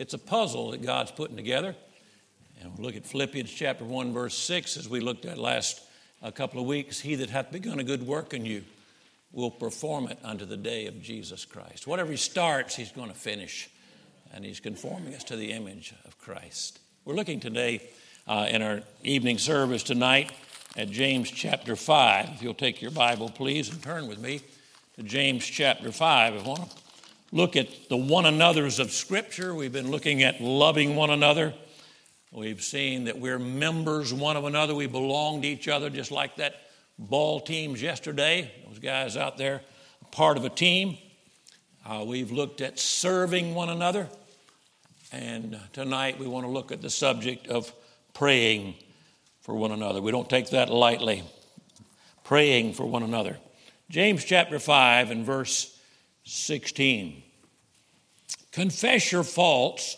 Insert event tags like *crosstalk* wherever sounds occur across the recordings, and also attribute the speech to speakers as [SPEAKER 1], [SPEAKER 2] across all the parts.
[SPEAKER 1] it's a puzzle that God's putting together. And we'll look at Philippians chapter 1, verse 6, as we looked at last a couple of weeks. He that hath begun a good work in you will perform it unto the day of Jesus Christ. Whatever he starts, he's going to finish. And he's conforming us to the image of Christ. We're looking today uh, in our evening service tonight at James chapter 5. If you'll take your Bible, please, and turn with me to James chapter 5. I want to look at the one another's of Scripture. We've been looking at loving one another. We've seen that we're members one of another. We belong to each other, just like that ball teams yesterday. Those guys out there, part of a team. Uh, we've looked at serving one another. And tonight we want to look at the subject of praying for one another. We don't take that lightly. Praying for one another. James chapter 5 and verse 16. Confess your faults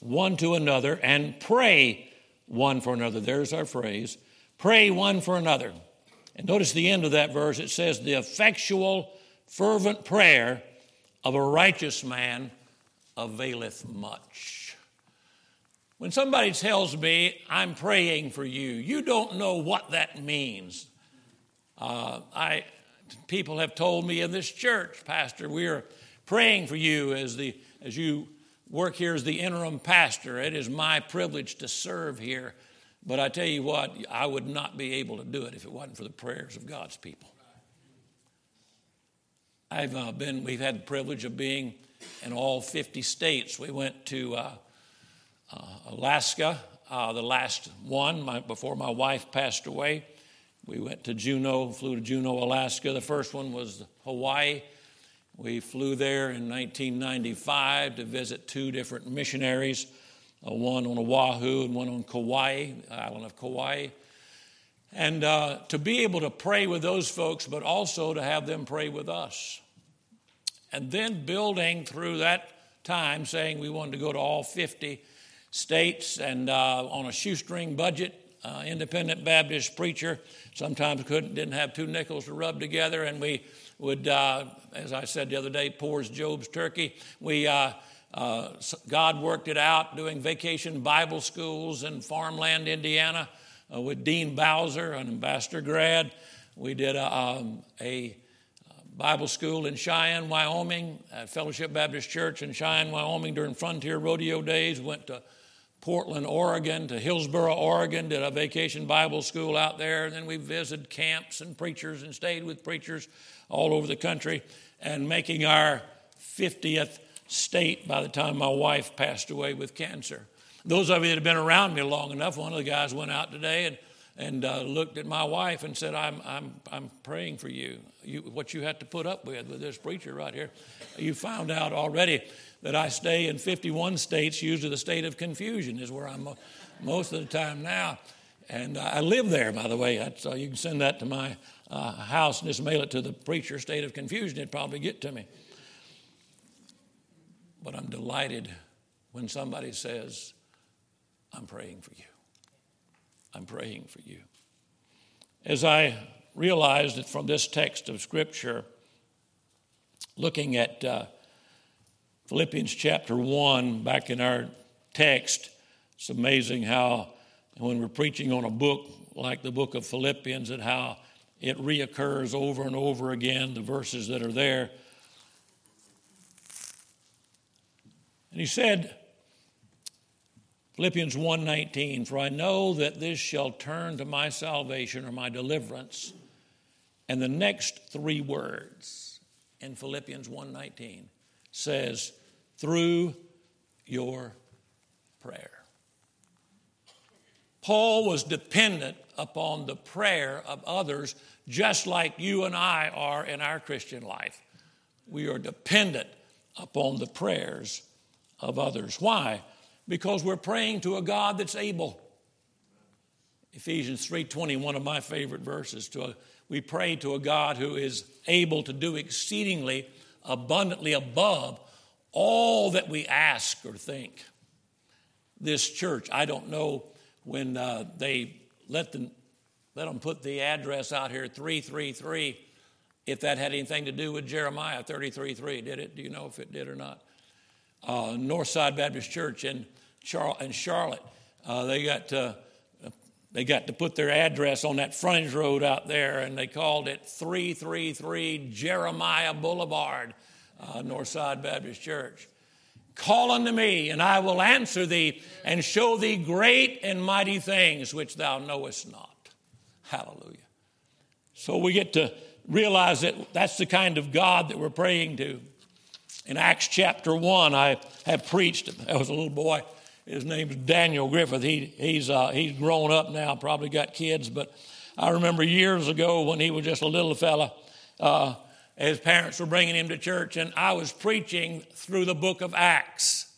[SPEAKER 1] one to another and pray one for another. There's our phrase. Pray one for another. And notice the end of that verse. It says, The effectual, fervent prayer of a righteous man availeth much. When somebody tells me, I'm praying for you, you don't know what that means. Uh, I, people have told me in this church, Pastor, we're praying for you as, the, as you work here as the interim pastor. It is my privilege to serve here. But I tell you what, I would not be able to do it if it wasn't for the prayers of God's people. I've uh, been, we've had the privilege of being in all 50 states. We went to uh, uh, Alaska, uh, the last one my, before my wife passed away. We went to Juneau, flew to Juneau, Alaska. The first one was Hawaii. We flew there in 1995 to visit two different missionaries, uh, one on Oahu and one on Kauai, island of Kauai. And uh, to be able to pray with those folks, but also to have them pray with us. And then building through that time, saying we wanted to go to all 50 states and uh, on a shoestring budget, uh, independent Baptist preacher. Sometimes couldn't, didn't have two nickels to rub together, and we would, uh, as I said the other day, pours Job's turkey. We, uh, uh, God worked it out doing vacation Bible schools in farmland, Indiana, uh, with Dean Bowser, an ambassador grad. We did a, um, a Bible school in Cheyenne, Wyoming, Fellowship Baptist Church in Cheyenne, Wyoming during Frontier Rodeo days. Went to Portland, Oregon, to Hillsboro, Oregon, did a vacation Bible school out there. And then we visited camps and preachers and stayed with preachers all over the country and making our 50th state by the time my wife passed away with cancer. Those of you that have been around me long enough, one of the guys went out today and, and uh, looked at my wife and said, I'm, I'm, I'm praying for you. you. What you had to put up with with this preacher right here. You found out already that I stay in 51 states, usually the state of confusion is where I'm most of the time now. And I live there, by the way, so you can send that to my uh, house and just mail it to the preacher, state of confusion, it'd probably get to me. But I'm delighted when somebody says, I'm praying for you. I'm praying for you. As I realized that from this text of Scripture, looking at uh, Philippians chapter 1, back in our text, it's amazing how when we're preaching on a book like the book of Philippians and how it reoccurs over and over again, the verses that are there. And he said, Philippians 1:19, for I know that this shall turn to my salvation or my deliverance. And the next three words in Philippians 1:19 says, through your prayer. Paul was dependent upon the prayer of others, just like you and I are in our Christian life. We are dependent upon the prayers of others. Why? Because we're praying to a God that's able. Ephesians 3:20, one of my favorite verses. To a, we pray to a God who is able to do exceedingly abundantly above all that we ask or think. This church, I don't know when uh, they let them, let them put the address out here, 333, if that had anything to do with Jeremiah 33.3. Did it? Do you know if it did or not? uh, Northside Baptist Church in, Char- in Charlotte. Uh, they got to, they got to put their address on that frontage road out there, and they called it 333 Jeremiah Boulevard, uh, Northside Baptist Church. Call unto me, and I will answer thee, and show thee great and mighty things which thou knowest not. Hallelujah. So we get to realize that that's the kind of God that we're praying to. In Acts chapter 1, I have preached, I was a little boy. His name's Daniel Griffith. He, he's, uh, he's grown up now, probably got kids, but I remember years ago when he was just a little fella, uh, his parents were bringing him to church, and I was preaching through the book of Acts.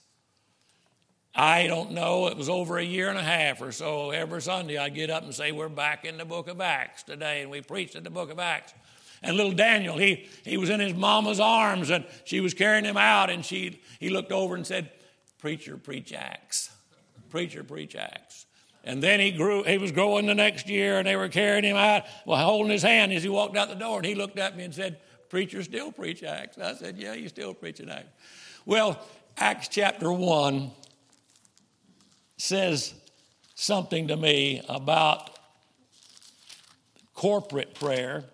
[SPEAKER 1] I don't know, it was over a year and a half or so. Every Sunday I'd get up and say, We're back in the book of Acts today, and we preached in the book of Acts. And little Daniel, he, he was in his mama's arms, and she was carrying him out, and she, he looked over and said, Preacher, preach Acts. Preacher, preach Acts. And then he grew, he was growing the next year, and they were carrying him out, well, holding his hand as he walked out the door, and he looked at me and said, Preacher still preach Acts. I said, Yeah, you still preaching Acts. Well, Acts chapter 1 says something to me about corporate prayer.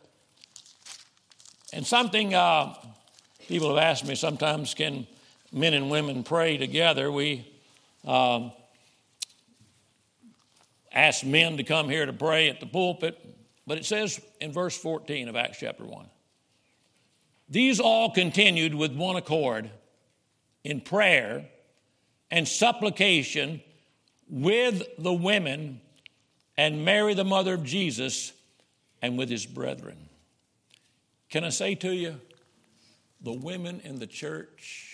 [SPEAKER 1] And something uh, people have asked me sometimes can men and women pray together? We um, ask men to come here to pray at the pulpit, but it says in verse 14 of Acts chapter 1 These all continued with one accord in prayer and supplication with the women and Mary, the mother of Jesus, and with his brethren. Can I say to you, the women in the church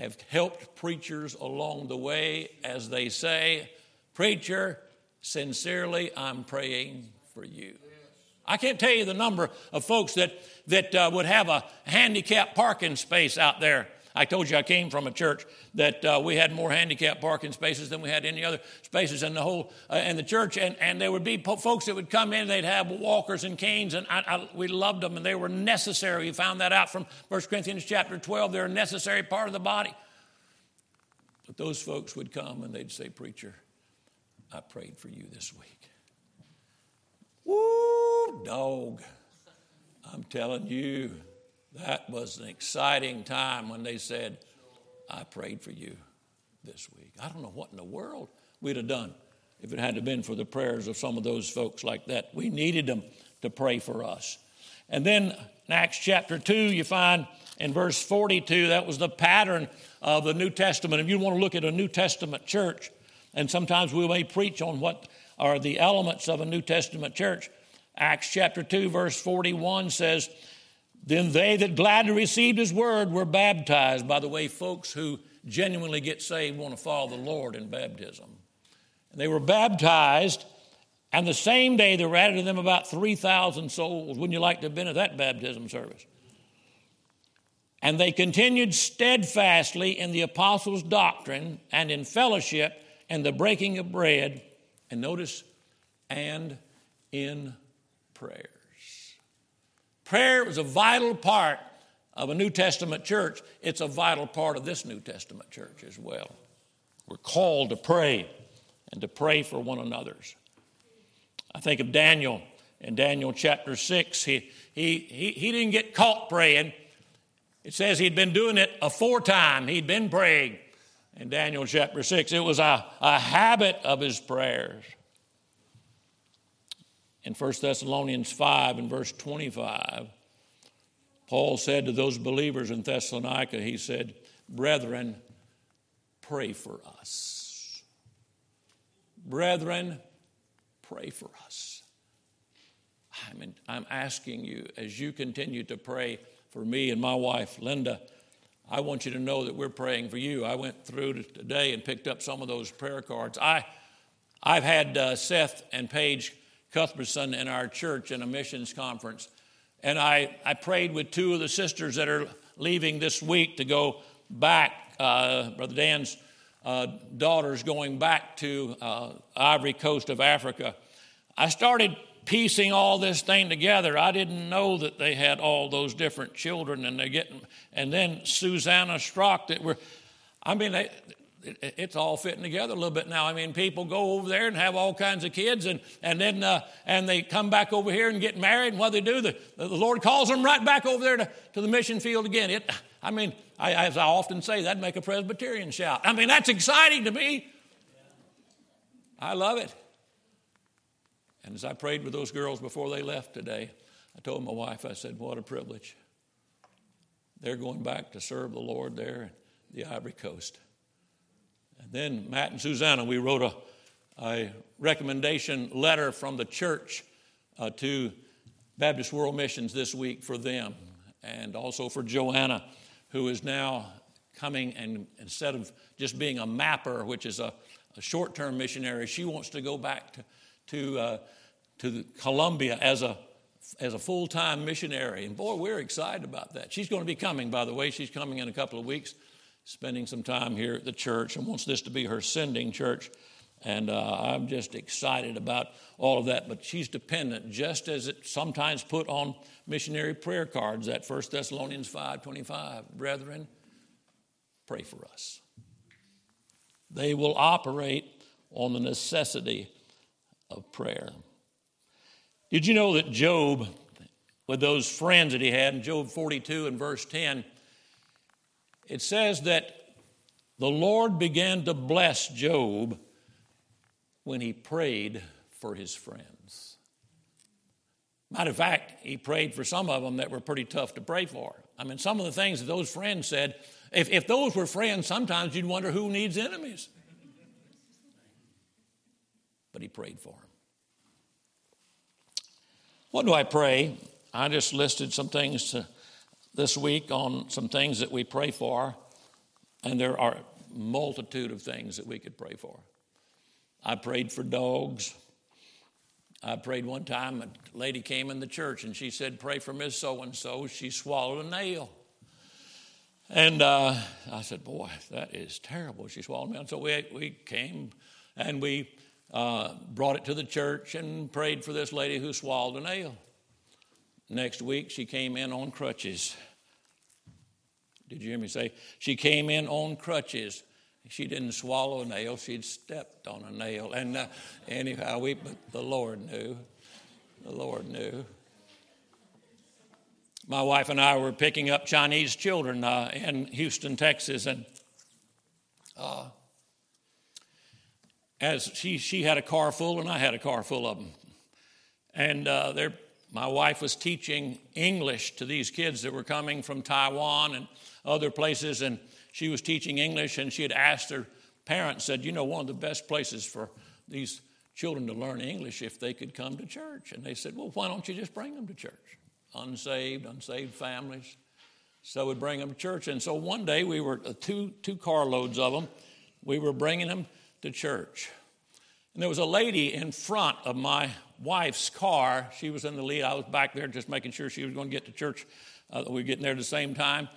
[SPEAKER 1] have helped preachers along the way as they say, Preacher, sincerely, I'm praying for you. I can't tell you the number of folks that, that uh, would have a handicapped parking space out there I told you I came from a church that uh, we had more handicap parking spaces than we had any other spaces in the whole uh, in the church, and, and there would be po- folks that would come in. They'd have walkers and canes, and I, I, we loved them, and they were necessary. We found that out from 1 Corinthians chapter 12. They're a necessary part of the body. But those folks would come and they'd say, "Preacher, I prayed for you this week." Woo, dog! I'm telling you. That was an exciting time when they said, I prayed for you this week. I don't know what in the world we'd have done if it hadn't been for the prayers of some of those folks like that. We needed them to pray for us. And then in Acts chapter 2, you find in verse 42, that was the pattern of the New Testament. If you want to look at a New Testament church, and sometimes we may preach on what are the elements of a New Testament church. Acts chapter 2, verse 41 says, then they that gladly received his word were baptized. By the way, folks who genuinely get saved want to follow the Lord in baptism. And they were baptized, and the same day there were added to them about 3,000 souls. Wouldn't you like to have been at that baptism service? And they continued steadfastly in the apostles' doctrine and in fellowship and the breaking of bread. And notice, and in prayer. Prayer was a vital part of a New Testament church. It's a vital part of this New Testament church as well. We're called to pray and to pray for one another's. I think of Daniel in Daniel chapter 6. He, he, he, he didn't get caught praying. It says he'd been doing it aforetime, he'd been praying. In Daniel chapter 6, it was a, a habit of his prayers in 1 Thessalonians 5 and verse 25, Paul said to those believers in Thessalonica, he said, Brethren, pray for us. Brethren, pray for us. I mean, I'm asking you, as you continue to pray for me and my wife, Linda, I want you to know that we're praying for you. I went through today and picked up some of those prayer cards. I, I've had uh, Seth and Paige Cuthbertson in our church in a missions conference. And I, I prayed with two of the sisters that are leaving this week to go back. Uh, Brother Dan's uh, daughter's going back to uh, Ivory Coast of Africa. I started piecing all this thing together, I didn't know that they had all those different children and they're getting, and then Susanna Strock that were, I mean, they, it's all fitting together a little bit now. I mean, people go over there and have all kinds of kids, and and then uh, and they come back over here and get married. And what they do, the, the Lord calls them right back over there to, to the mission field again. It, I mean, I, as I often say, that'd make a Presbyterian shout. I mean, that's exciting to me. I love it. And as I prayed with those girls before they left today, I told my wife, I said, What a privilege. They're going back to serve the Lord there in the Ivory Coast. Then Matt and Susanna, we wrote a, a recommendation letter from the church uh, to Baptist World Missions this week for them, and also for Joanna, who is now coming and instead of just being a mapper, which is a, a short term missionary, she wants to go back to to, uh, to Colombia as a, as a full time missionary. And boy, we're excited about that. She's going to be coming, by the way. She's coming in a couple of weeks, spending some time here at the church, and wants this to be her sending church. And uh, I'm just excited about all of that. But she's dependent, just as it's sometimes put on missionary prayer cards, that 1 Thessalonians 5.25. Brethren, pray for us. They will operate on the necessity of prayer. Did you know that Job, with those friends that he had in Job 42 and verse 10, it says that the Lord began to bless Job when he prayed for his friends. Matter of fact, he prayed for some of them that were pretty tough to pray for. I mean, some of the things that those friends said, if, if those were friends, sometimes you'd wonder who needs enemies but he prayed for him. What do I pray? I just listed some things to, this week on some things that we pray for, and there are a multitude of things that we could pray for. I prayed for dogs. I prayed one time, a lady came in the church and she said, Pray for Miss So and so. She swallowed a nail. And uh, I said, Boy, that is terrible. She swallowed a nail. So we, we came and we uh, brought it to the church and prayed for this lady who swallowed a nail. Next week, she came in on crutches. Did you hear me say? She came in on crutches. She didn't swallow a nail, she'd stepped on a nail. And uh, anyhow, we, but the Lord knew. The Lord knew. My wife and I were picking up Chinese children uh, in Houston, Texas, and uh, as she, she had a car full and I had a car full of them. And uh, my wife was teaching English to these kids that were coming from Taiwan and other places, and she was teaching English, and she had asked her parents, said, You know, one of the best places for these children to learn English if they could come to church. And they said, Well, why don't you just bring them to church? Unsaved, unsaved families. So we'd bring them to church. And so one day we were uh, two, two carloads of them. We were bringing them to church. And there was a lady in front of my wife's car. She was in the lead. I was back there just making sure she was going to get to church. Uh, we were getting there at the same time.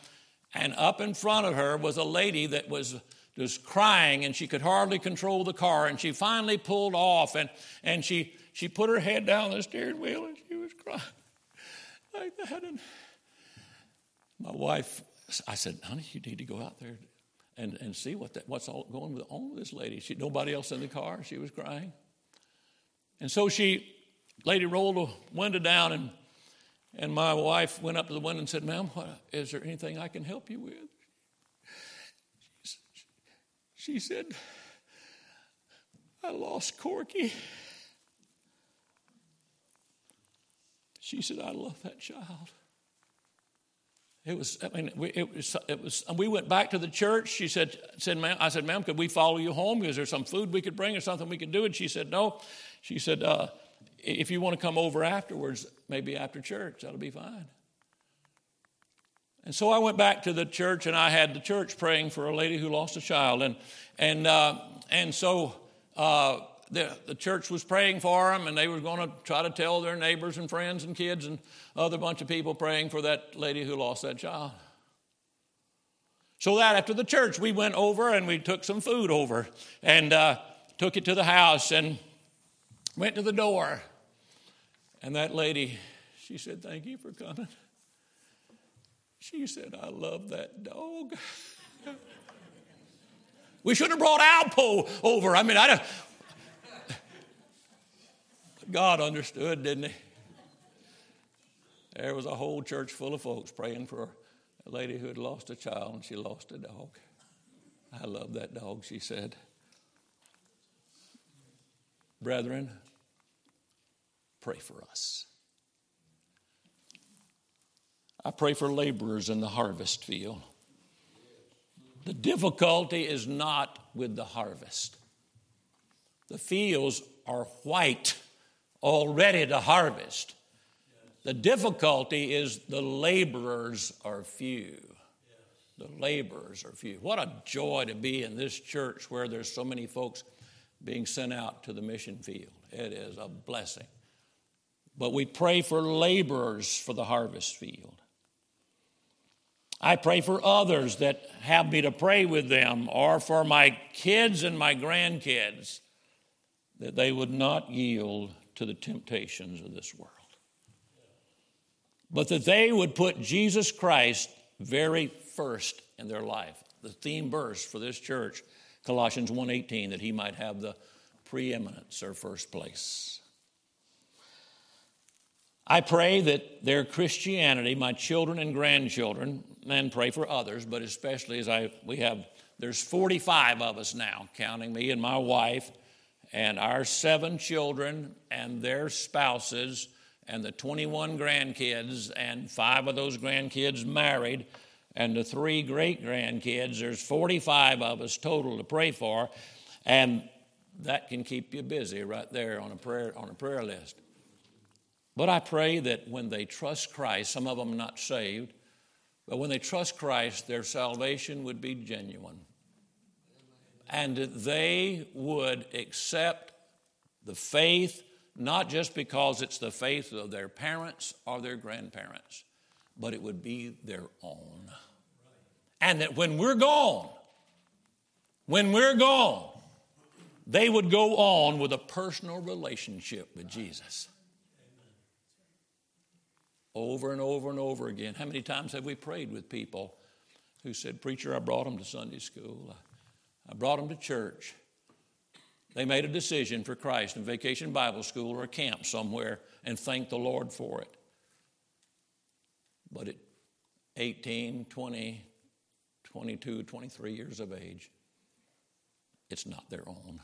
[SPEAKER 1] And up in front of her was a lady that was just crying and she could hardly control the car. And she finally pulled off and, and she, she put her head down the steering wheel and she was crying *laughs* like that. And my wife, I said, honey, you need to go out there and, and see what that, what's all going on with this lady. She, nobody else in the car. She was crying. And so she, lady rolled the window down, and, and my wife went up to the window and said, Ma'am, what, is there anything I can help you with? She, she said, I lost Corky. She said, I love that child. It was, I mean, we, it was, it was, we went back to the church. She said, said ma'am, I said, ma'am, could we follow you home? Is there some food we could bring or something we could do? And she said, no. She said, uh, if you want to come over afterwards, maybe after church, that'll be fine. And so I went back to the church and I had the church praying for a lady who lost a child. And, and, uh, and so uh, the, the church was praying for them, and they were going to try to tell their neighbors and friends and kids and other bunch of people praying for that lady who lost that child. So that after the church, we went over and we took some food over and uh, took it to the house and went to the door. And that lady, she said, Thank you for coming. She said, I love that dog. *laughs* we should have brought Alpo over. I mean, I don't. God understood, didn't he? There was a whole church full of folks praying for a lady who had lost a child and she lost a dog. I love that dog, she said. Brethren, pray for us. I pray for laborers in the harvest field. The difficulty is not with the harvest. The fields are white, all ready to harvest. The difficulty is the laborers are few. The laborers are few. What a joy to be in this church where there's so many folks being sent out to the mission field. It is a blessing. But we pray for laborers for the harvest field. I pray for others that have me to pray with them, or for my kids and my grandkids, that they would not yield to the temptations of this world, but that they would put Jesus Christ very first in their life. The theme verse for this church, Colossians 1:18, that he might have the preeminence or first place. I pray that their Christianity, my children and grandchildren, and pray for others, but especially as I we have there's 45 of us now, counting me and my wife, and our seven children and their spouses, and the 21 grandkids, and five of those grandkids married, and the three great grandkids. There's 45 of us total to pray for, and that can keep you busy right there on a prayer on a prayer list. But I pray that when they trust Christ, some of them not saved, but when they trust Christ, their salvation would be genuine. And that they would accept the faith, not just because it's the faith of their parents or their grandparents, but it would be their own. And that when we're gone, when we're gone, they would go on with a personal relationship with Jesus over and over and over again. How many times have we prayed with people who said, Preacher, I brought them to Sunday school, I brought them to church. They made a decision for Christ in vacation Bible school or a camp somewhere and thanked the Lord for it. But at 18, 20, 22, 23 years of age, it's not their own.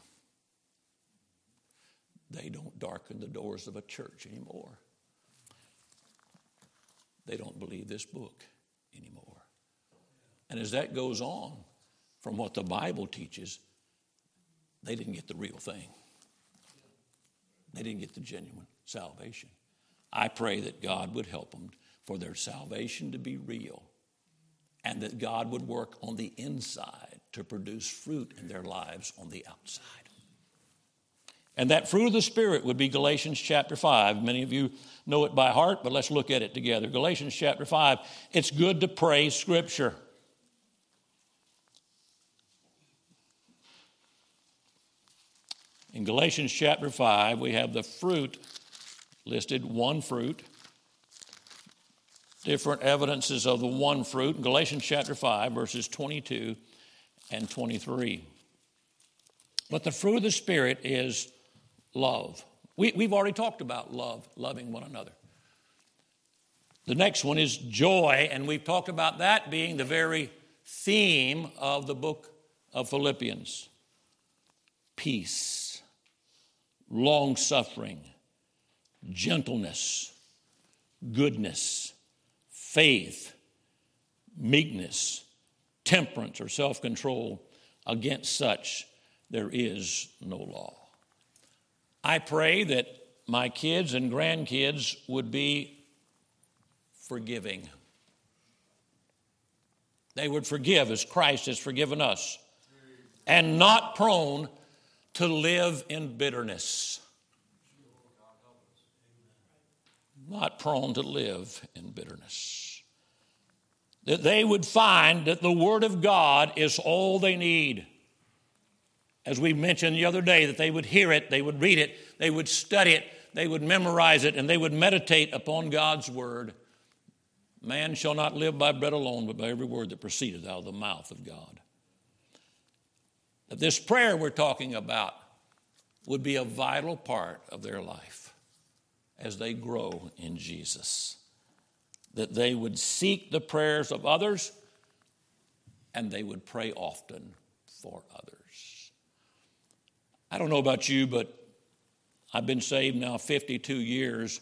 [SPEAKER 1] They don't darken the doors of a church anymore they don't believe this book anymore. And as that goes on from what the Bible teaches, they didn't get the real thing. They didn't get the genuine salvation. I pray that God would help them for their salvation to be real and that God would work on the inside to produce fruit in their lives on the outside. And that fruit of the Spirit would be Galatians chapter 5. Many of you know it by heart, but let's look at it together. Galatians chapter 5. It's good to pray Scripture. In Galatians chapter 5, we have the fruit listed, one fruit. Different evidences of the one fruit. In Galatians chapter 5, verses 22 and 23. But the fruit of the Spirit is love. We, we've already talked about love, loving one another. The next one is joy, and we've talked about that being the very theme of the book of Philippians peace, long suffering, gentleness, goodness, faith, meekness, temperance, or self control. Against such there is no law. I pray that my kids and grandkids would be forgiving. They would forgive as Christ has forgiven us and not prone to live in bitterness. Not prone to live in bitterness. That they would find that the Word of God is all they need as we mentioned the other day, that they would hear it, they would read it, they would study it, they would memorize it and they would meditate upon God's word. Man shall not live by bread alone, but by every word that proceedeth out of the mouth of God. That this prayer we're talking about would be a vital part of their life as they grow in Jesus. That they would seek the prayers of others and they would pray often for others. I don't know about you, but I've been saved now 52 years,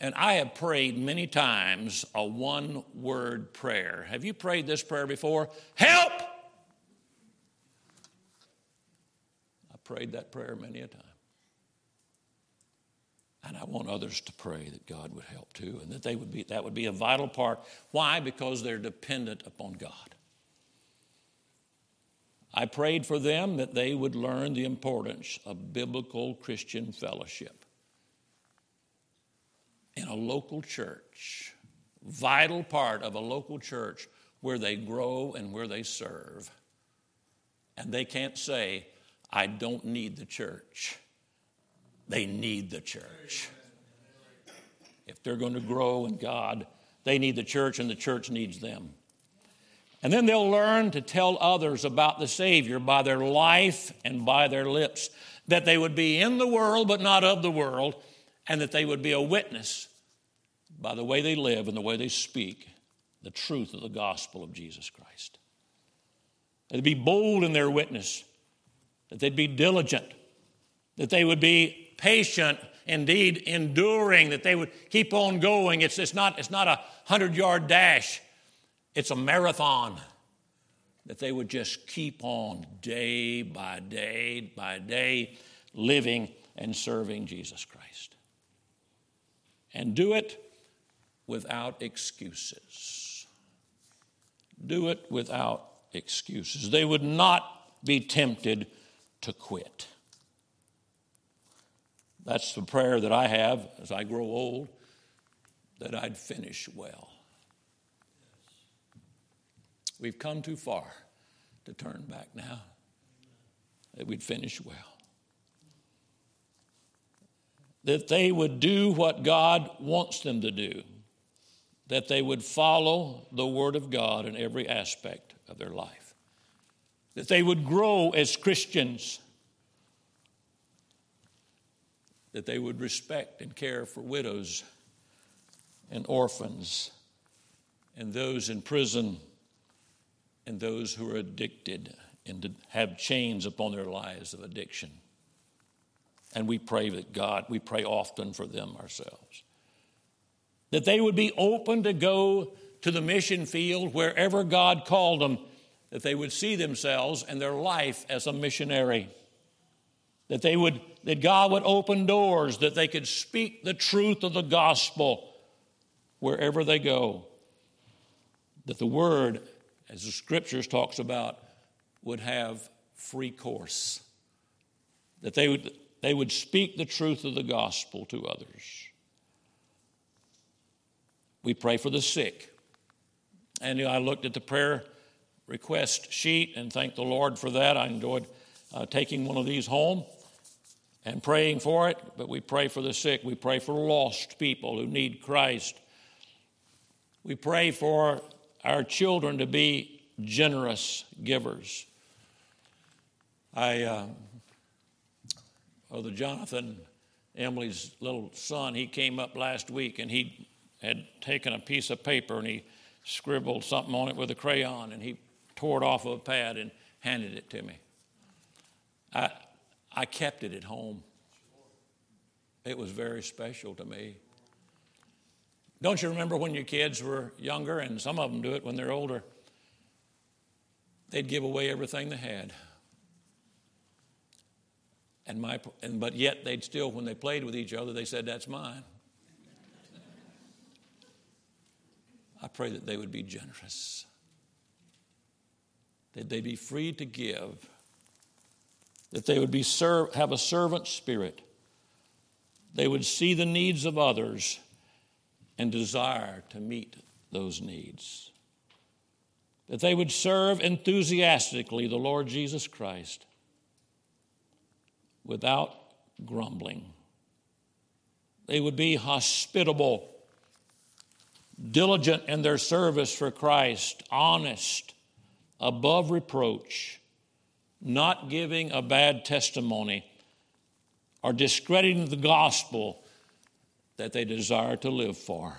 [SPEAKER 1] and I have prayed many times a one word prayer. Have you prayed this prayer before? Help! I prayed that prayer many a time. And I want others to pray that God would help too, and that they would be that would be a vital part. Why? Because they're dependent upon God. I prayed for them that they would learn the importance of biblical Christian fellowship in a local church, vital part of a local church where they grow and where they serve. And they can't say, I don't need the church. They need the church. If they're going to grow in God, they need the church and the church needs them. And then they'll learn to tell others about the Savior by their life and by their lips, that they would be in the world but not of the world, and that they would be a witness by the way they live and the way they speak the truth of the gospel of Jesus Christ. They'd be bold in their witness, that they'd be diligent, that they would be patient, indeed enduring, that they would keep on going. It's, it's, not, it's not a hundred yard dash it's a marathon that they would just keep on day by day by day living and serving Jesus Christ. And do it without excuses. Do it without excuses. They would not be tempted to quit. That's the prayer that I have as I grow old, that I'd finish well. We've come too far to turn back now, that we'd finish well. That they would do what God wants them to do, that they would follow the Word of God in every aspect of their life, that they would grow as Christians, that they would respect and care for widows and orphans and those in prison and those who are addicted and have chains upon their lives of addiction. And we pray that God, we pray often for them ourselves. That they would be open to go to the mission field wherever God called them, that they would see themselves and their life as a missionary. That they would, that God would open doors, that they could speak the truth of the gospel wherever they go. That the word as the scriptures talks about, would have free course. That they would, they would speak the truth of the gospel to others. We pray for the sick. And I looked at the prayer request sheet and thank the Lord for that. I enjoyed uh, taking one of these home and praying for it, but we pray for the sick. We pray for lost people who need Christ. We pray for our children to be generous givers. I, uh, the Jonathan, Emily's little son, he came up last week and he had taken a piece of paper and he scribbled something on it with a crayon and he tore it off of a pad and handed it to me. I, I kept it at home. It was very special to me. Don't you remember when your kids were younger, and some of them do it when they're older? They'd give away everything they had. And my, and, but yet they'd still, when they played with each other, they said, That's mine. I pray that they would be generous, that they'd be free to give, that they would be have a servant spirit, they would see the needs of others and desire to meet those needs. That they would serve enthusiastically the Lord Jesus Christ without grumbling. They would be hospitable, diligent in their service for Christ, honest, above reproach, not giving a bad testimony or discrediting the gospel that they desire to live for.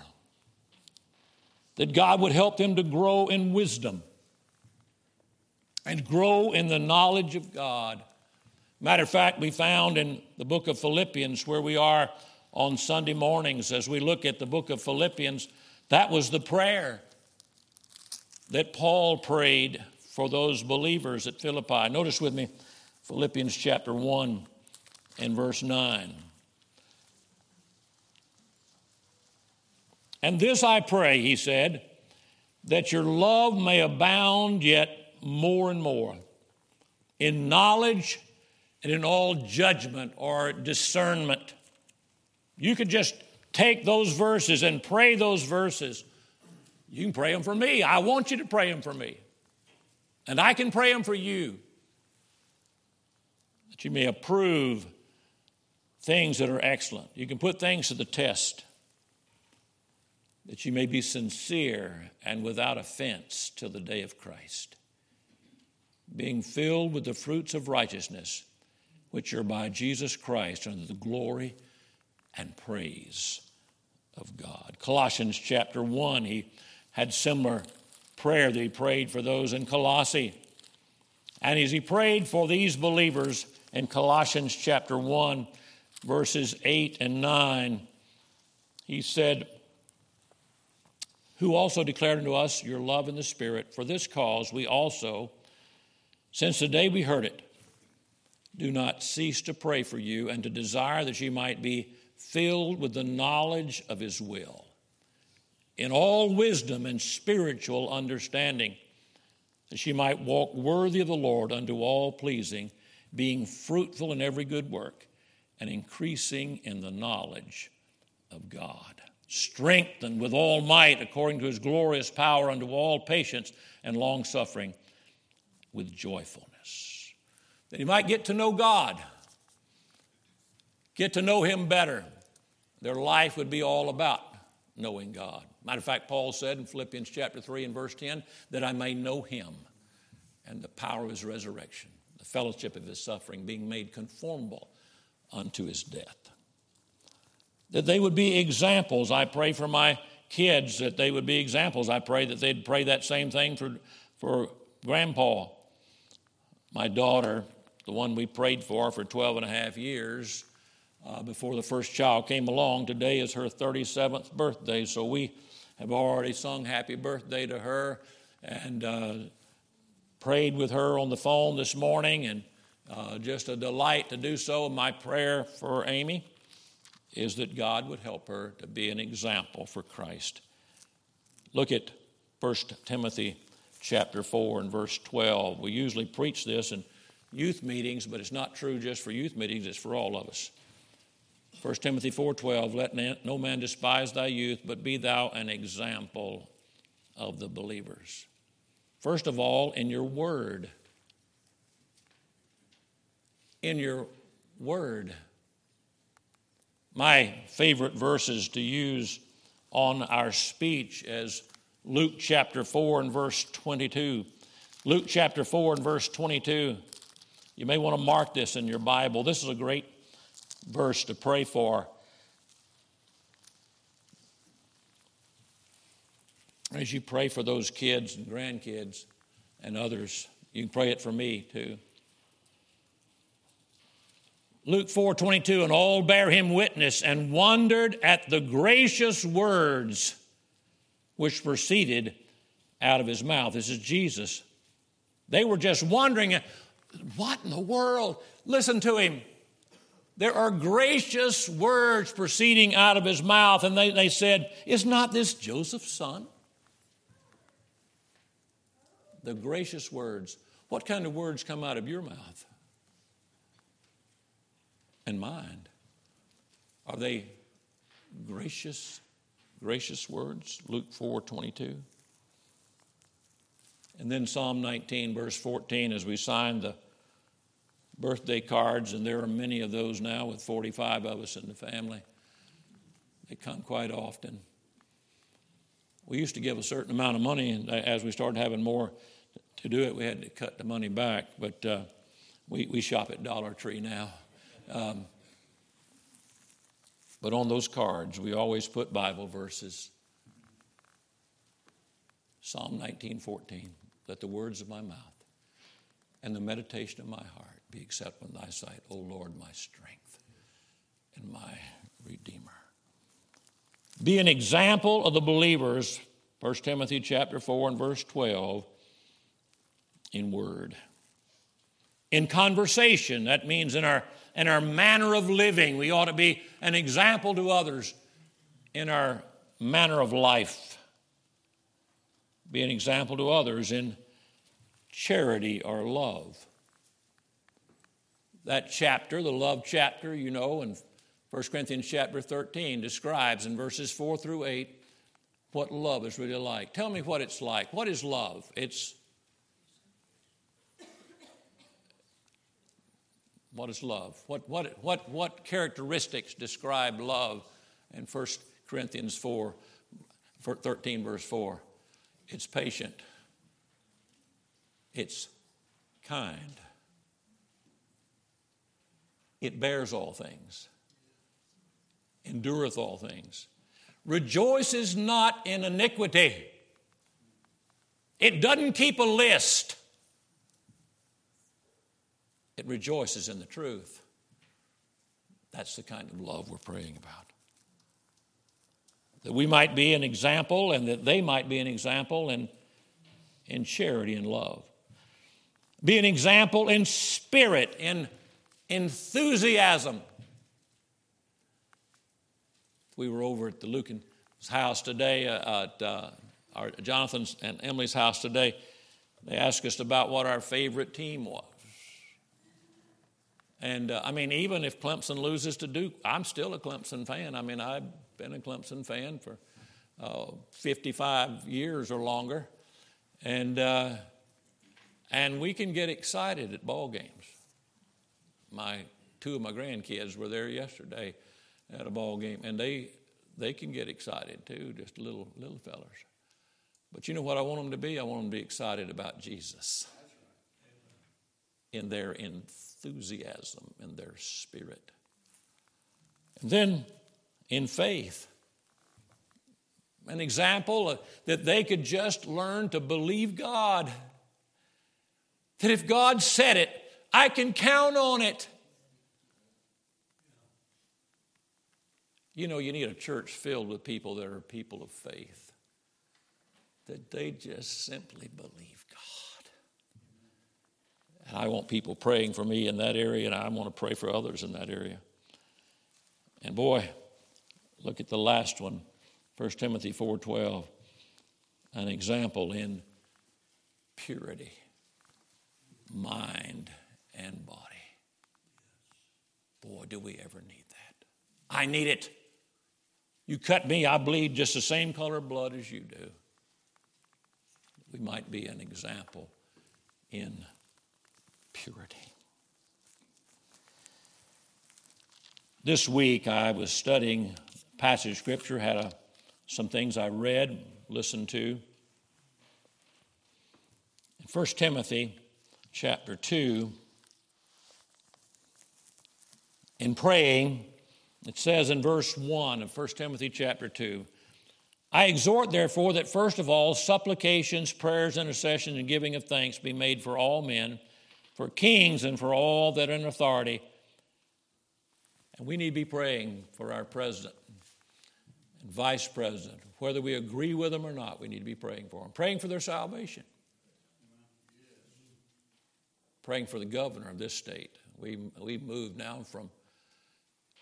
[SPEAKER 1] That God would help them to grow in wisdom and grow in the knowledge of God. Matter of fact, we found in the book of Philippians, where we are on Sunday mornings as we look at the book of Philippians, that was the prayer that Paul prayed for those believers at Philippi. Notice with me Philippians chapter 1 and verse 9. And this I pray, he said, that your love may abound yet more and more in knowledge and in all judgment or discernment. You could just take those verses and pray those verses. You can pray them for me. I want you to pray them for me. And I can pray them for you. That you may approve things that are excellent. You can put things to the test. That you may be sincere and without offense till the day of Christ being filled with the fruits of righteousness, which are by Jesus Christ unto the glory and praise of God. Colossians chapter 1, he had similar prayer that he prayed for those in Colossae. And as he prayed for these believers in Colossians chapter 1, verses 8 and 9, he said, Who also declared unto us your love in the Spirit. For this cause we also, since the day we heard it, do not cease to pray for you and to desire that you might be filled with the knowledge of His will, in all wisdom and spiritual understanding, that she might walk worthy of the Lord unto all pleasing, being fruitful in every good work and increasing in the knowledge of God. Strengthened with all might according to his glorious power unto all patience and long suffering with joyfulness. That he might get to know God, get to know him better. Their life would be all about knowing God. Matter of fact, Paul said in Philippians chapter 3 and verse 10 that I may know him and the power of his resurrection, the fellowship of his suffering, being made conformable unto his death. That they would be examples. I pray for my kids that they would be examples. I pray that they'd pray that same thing for, for grandpa my daughter, the one we prayed for for 12 and a half years uh, before the first child came along, today is her 37th birthday. So we have already sung happy birthday to her and uh, prayed with her on the phone this morning, and uh, just a delight to do so. My prayer for Amy is that God would help her to be an example for Christ. Look at 1 Timothy chapter 4 and verse 12. We usually preach this in youth meetings, but it's not true just for youth meetings, it's for all of us. 1 Timothy 4:12 let no man despise thy youth but be thou an example of the believers. First of all in your word. In your word. My favorite verses to use on our speech as Luke chapter 4 and verse 22. Luke chapter 4 and verse 22. You may want to mark this in your Bible. This is a great verse to pray for. As you pray for those kids and grandkids and others, you can pray it for me too. Luke 4 22, and all bear him witness and wondered at the gracious words which proceeded out of his mouth. This is Jesus. They were just wondering, what in the world? Listen to him. There are gracious words proceeding out of his mouth, and they, they said, Is not this Joseph's son? The gracious words. What kind of words come out of your mouth and mind? Are they gracious gracious words, Luke 4 22. And then Psalm 19, verse 14, as we sign the birthday cards, and there are many of those now with 45 of us in the family. They come quite often. We used to give a certain amount of money, and as we started having more to do it, we had to cut the money back. But uh, we, we shop at Dollar Tree now. Um, but on those cards, we always put Bible verses. Psalm 19:14, let the words of my mouth and the meditation of my heart be acceptable in thy sight, O Lord, my strength and my redeemer. Be an example of the believers, 1 Timothy chapter 4 and verse 12, in word. In conversation, that means in our, in our manner of living, we ought to be an example to others in our manner of life. Be an example to others in charity or love. That chapter, the love chapter, you know, in 1 Corinthians chapter 13 describes in verses 4 through 8 what love is really like. Tell me what it's like. What is love? It's what is love? What, what, what, what characteristics describe love in 1 Corinthians 4, 13, verse 4? It's patient. It's kind. It bears all things, endureth all things, rejoices not in iniquity. It doesn't keep a list. It rejoices in the truth. That's the kind of love we're praying about. That we might be an example and that they might be an example in, in charity and love. Be an example in spirit, in enthusiasm. We were over at the Lucan's house today, uh, at uh, our, Jonathan's and Emily's house today. They asked us about what our favorite team was. And uh, I mean, even if Clemson loses to Duke, I'm still a Clemson fan. I mean, I've been a Clemson fan for uh, 55 years or longer. And uh, and we can get excited at ball games. My two of my grandkids were there yesterday at a ball game, and they they can get excited too, just little little fellers. But you know what I want them to be? I want them to be excited about Jesus in their enthusiasm, in their spirit. And then in faith, an example that they could just learn to believe God that if God said it, I can count on it. You know, you need a church filled with people that are people of faith, that they just simply believe God. And I want people praying for me in that area, and I want to pray for others in that area. And boy, look at the last one, 1 Timothy 4:12, an example in purity mind, and body. Boy, do we ever need that. I need it. You cut me, I bleed just the same color of blood as you do. We might be an example in purity. This week I was studying passage scripture, had a, some things I read, listened to. In 1 Timothy chapter 2, in praying, it says in verse 1 of 1 Timothy chapter 2 I exhort, therefore, that first of all, supplications, prayers, intercessions, and giving of thanks be made for all men, for kings, and for all that are in authority. And we need to be praying for our president and vice president. Whether we agree with them or not, we need to be praying for them, praying for their salvation praying for the governor of this state. We, we've moved now from,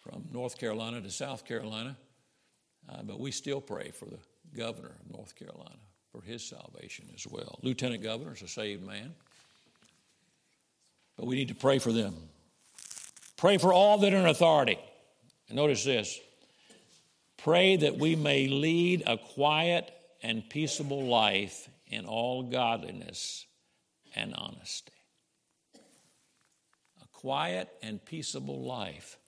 [SPEAKER 1] from North Carolina to South Carolina, uh, but we still pray for the governor of North Carolina for his salvation as well. Lieutenant governor is a saved man, but we need to pray for them. Pray for all that are in authority. And notice this pray that we may lead a quiet and peaceable life in all godliness and honesty A quiet and peaceable life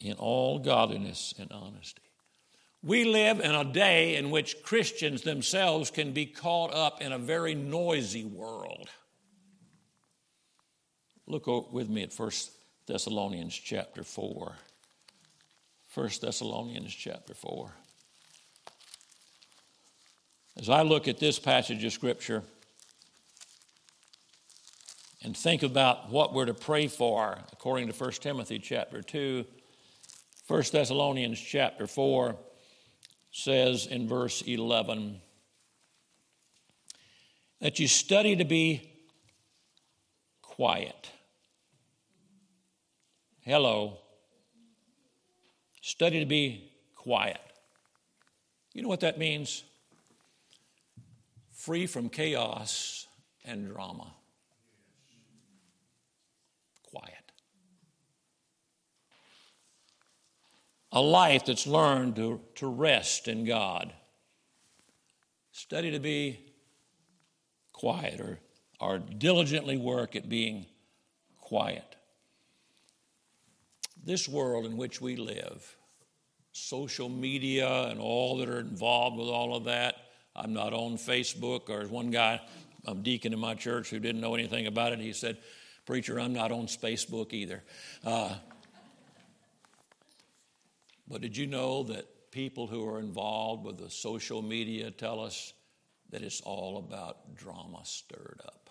[SPEAKER 1] in all godliness and honesty. We live in a day in which Christians themselves can be caught up in a very noisy world. Look with me at 1 Thessalonians chapter 4. 1 Thessalonians chapter 4. As I look at this passage of Scripture and think about what we're to pray for, according to 1 Timothy chapter 2, 1 Thessalonians chapter 4 says in verse 11 that you study to be quiet. Hello. Study to be quiet. You know what that means? Free from chaos and drama. A life that's learned to, to rest in God. Study to be quiet or, or diligently work at being quiet. This world in which we live, social media and all that are involved with all of that, I'm not on Facebook, or one guy, a deacon in my church who didn't know anything about it, he said, Preacher, I'm not on Facebook either. Uh, but did you know that people who are involved with the social media tell us that it's all about drama stirred up?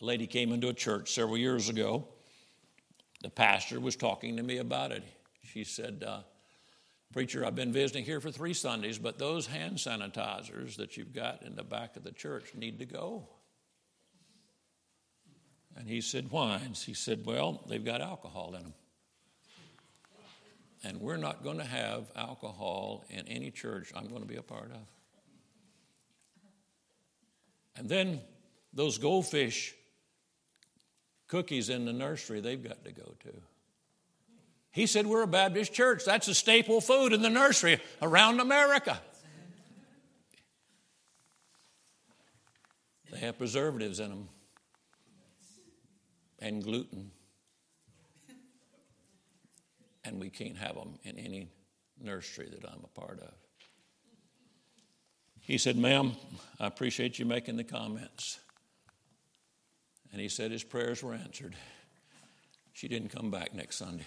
[SPEAKER 1] A lady came into a church several years ago. The pastor was talking to me about it. She said, uh, Preacher, I've been visiting here for three Sundays, but those hand sanitizers that you've got in the back of the church need to go. And he said, Wines. He said, Well, they've got alcohol in them. And we're not going to have alcohol in any church I'm going to be a part of. And then those goldfish cookies in the nursery, they've got to go too. He said, We're a Baptist church. That's a staple food in the nursery around America. They have preservatives in them and gluten. And we can't have them in any nursery that I'm a part of. He said, Ma'am, I appreciate you making the comments. And he said his prayers were answered. She didn't come back next Sunday.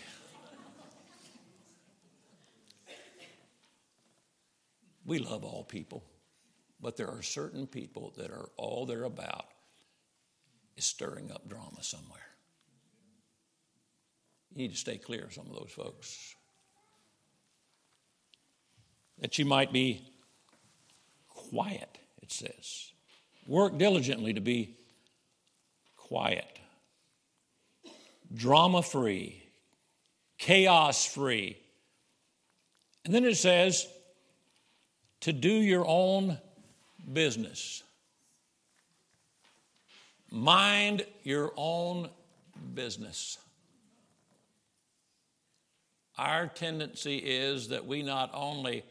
[SPEAKER 1] we love all people, but there are certain people that are all they're about is stirring up drama somewhere. You need to stay clear of some of those folks. That you might be quiet, it says. Work diligently to be quiet, drama free, chaos free. And then it says, to do your own business. Mind your own business. Our tendency is that we not only,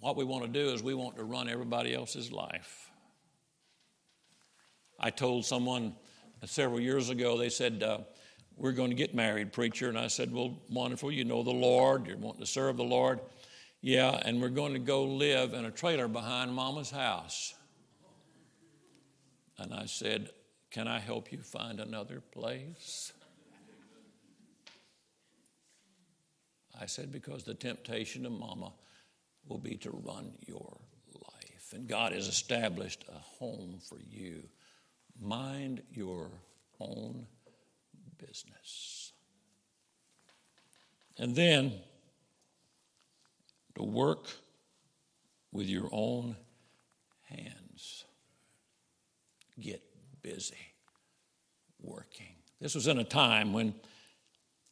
[SPEAKER 1] what we want to do is we want to run everybody else's life. I told someone several years ago, they said, uh, We're going to get married, preacher. And I said, Well, wonderful. You know the Lord. You're wanting to serve the Lord. Yeah, and we're going to go live in a trailer behind Mama's house. And I said, Can I help you find another place? I said, because the temptation of mama will be to run your life. And God has established a home for you. Mind your own business. And then to work with your own hands. Get busy working. This was in a time when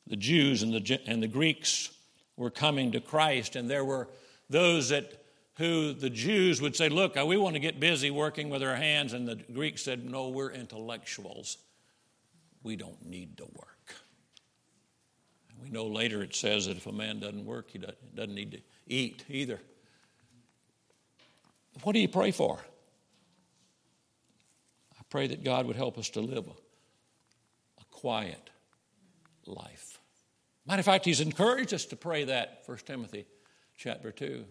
[SPEAKER 1] the Jews and the, and the Greeks were coming to Christ, and there were those that who the Jews would say, Look, uh, we want to get busy working with our hands, and the Greeks said, No, we're intellectuals. We don't need to work. And we know later it says that if a man doesn't work, he doesn't need to eat either. What do you pray for? Pray that God would help us to live a, a quiet life. Matter of fact, he's encouraged us to pray that, 1 Timothy chapter 2.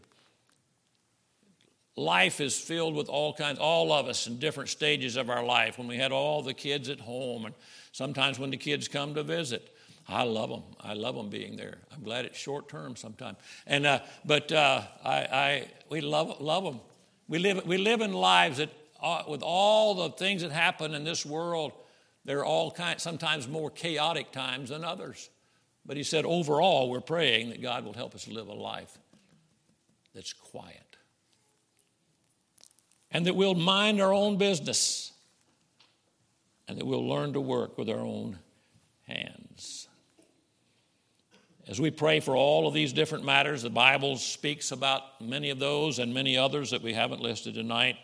[SPEAKER 1] Life is filled with all kinds, all of us in different stages of our life. When we had all the kids at home, and sometimes when the kids come to visit, I love them. I love them being there. I'm glad it's short term sometimes. And uh, but uh, I, I, we love love them. We live we live in lives that with all the things that happen in this world, there are all kinds. Sometimes more chaotic times than others. But he said overall, we're praying that God will help us live a life that's quiet, and that we'll mind our own business, and that we'll learn to work with our own hands. As we pray for all of these different matters, the Bible speaks about many of those and many others that we haven't listed tonight.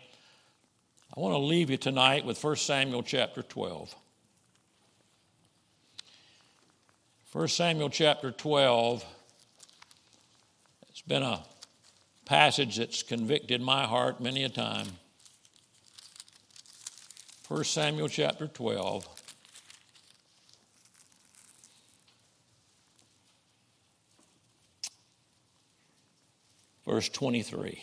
[SPEAKER 1] I want to leave you tonight with 1 Samuel chapter 12. 1 Samuel chapter 12 it's been a passage that's convicted my heart many a time. 1 Samuel chapter 12. verse 23.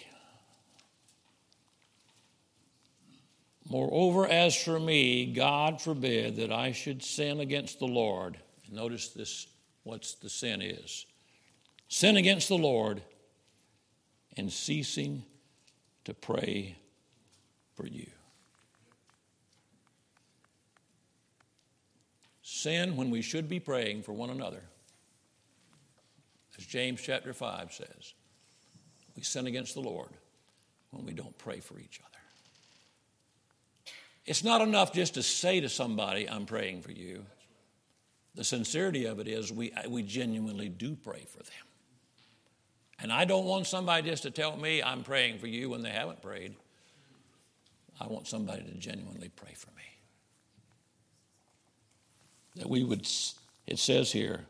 [SPEAKER 1] Moreover, as for me, God forbid that I should sin against the Lord. Notice this, what the sin is sin against the Lord and ceasing to pray for you. Sin when we should be praying for one another. As James chapter 5 says. We sin against the Lord when we don't pray for each other. It's not enough just to say to somebody, I'm praying for you. The sincerity of it is we, we genuinely do pray for them. And I don't want somebody just to tell me I'm praying for you when they haven't prayed. I want somebody to genuinely pray for me. That we would, it says here,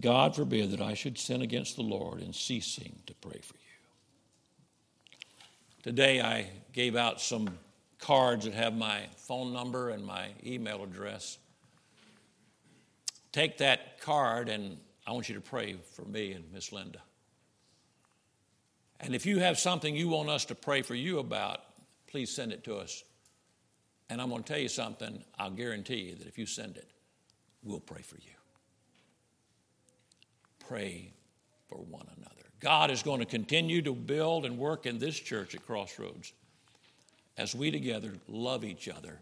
[SPEAKER 1] God forbid that I should sin against the Lord in ceasing to pray for you. Today I gave out some cards that have my phone number and my email address. Take that card and I want you to pray for me and Miss Linda. And if you have something you want us to pray for you about, please send it to us. And I'm going to tell you something, I'll guarantee you that if you send it, we'll pray for you. Pray for one another. God is going to continue to build and work in this church at Crossroads as we together love each other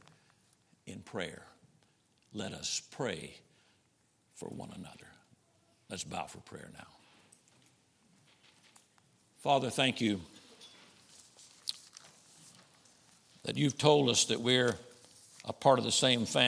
[SPEAKER 1] in prayer. Let us pray for one another. Let's bow for prayer now. Father, thank you that you've told us that we're a part of the same family.